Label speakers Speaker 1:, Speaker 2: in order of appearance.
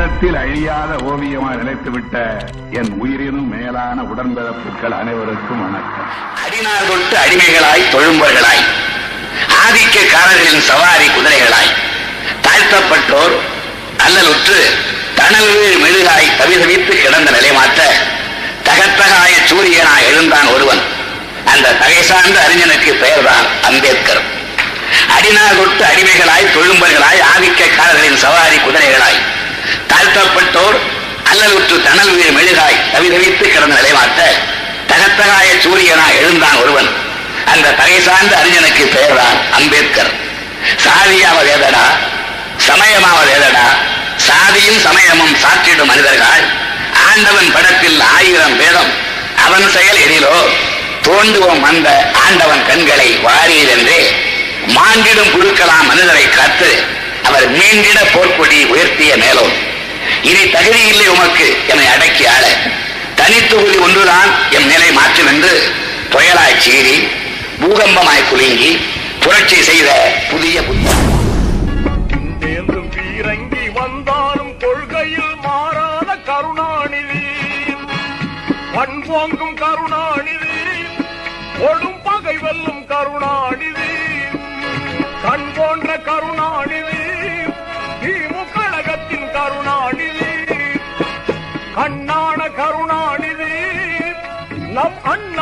Speaker 1: உள்ளத்தில் அழியாத ஓவியமாக நினைத்துவிட்ட என் உயிரினும் மேலான உடன்பிறப்புகள் அனைவருக்கும் வணக்கம்.
Speaker 2: அடிநாள் கொண்டு அடிமைகளாய் தொழும்பர்களாய் ஆதிக்கக்காரர்களின் சவாரி குதிரைகளாய் தாழ்த்தப்பட்டோர் அல்லலுற்று தணல் மெழுகாய் தவிதவித்து கிடந்த நிலைமாற்ற தகத்தகாய சூரியனாய் எழுந்தான் ஒருவன். அந்த தகை சார்ந்த அறிஞனுக்கு பெயர்தான் அம்பேத்கர். அடிநாள் கொட்டு அடிமைகளாய் தொழும்பர்களாய் ஆதிக்க சவாரி குதிரைகளாய் தாழ்த்தப்பட்டோர் அல்லலுற்று தணல் வீழ் மெழுகாய் தவிதவித்து கிடந்த நிலை தகத்தகாய சூரியனாய் எழுந்தான் ஒருவன். அந்த தகை சார்ந்த அறிஞனுக்கு பெயர்தான் அம்பேத்கர். சாதியாவது ஏதடா சமயமாவது ஏதடா சாதியும் சமயமும் சாற்றிடும் மனிதர்கள் ஆண்டவன் படத்தில் ஆயிரம் வேதம் அவன் செயல் எதிலோ தோண்டுவோம் அந்த ஆண்டவன் கண்களை வாரீர் என்றே மாண்டிடும் புழுக்கலாம் மனிதரை காத்து அவர் மீண்டிட போர்க்கொடி உயர்த்திய மேலோன். இனி தகுதி இல்லை உமக்கு என்னை அடக்கி ஆள. தனித்தொகுதி ஒன்றுதான் என் நிலை மாற்றும் என்று புயலாய் சீறி பூகம்பமாய் குலுங்கி புரட்சி செய்த புதிய
Speaker 3: புதிய. இறங்கி வந்தாலும் கொள்கையில் மாறாத கருணாநிதி. பண்போங்கும் கருணாநிதி கொடும் பகை வெல்லும் கருணாநிதி. கண் போன்ற கருணாநிதி of unknown.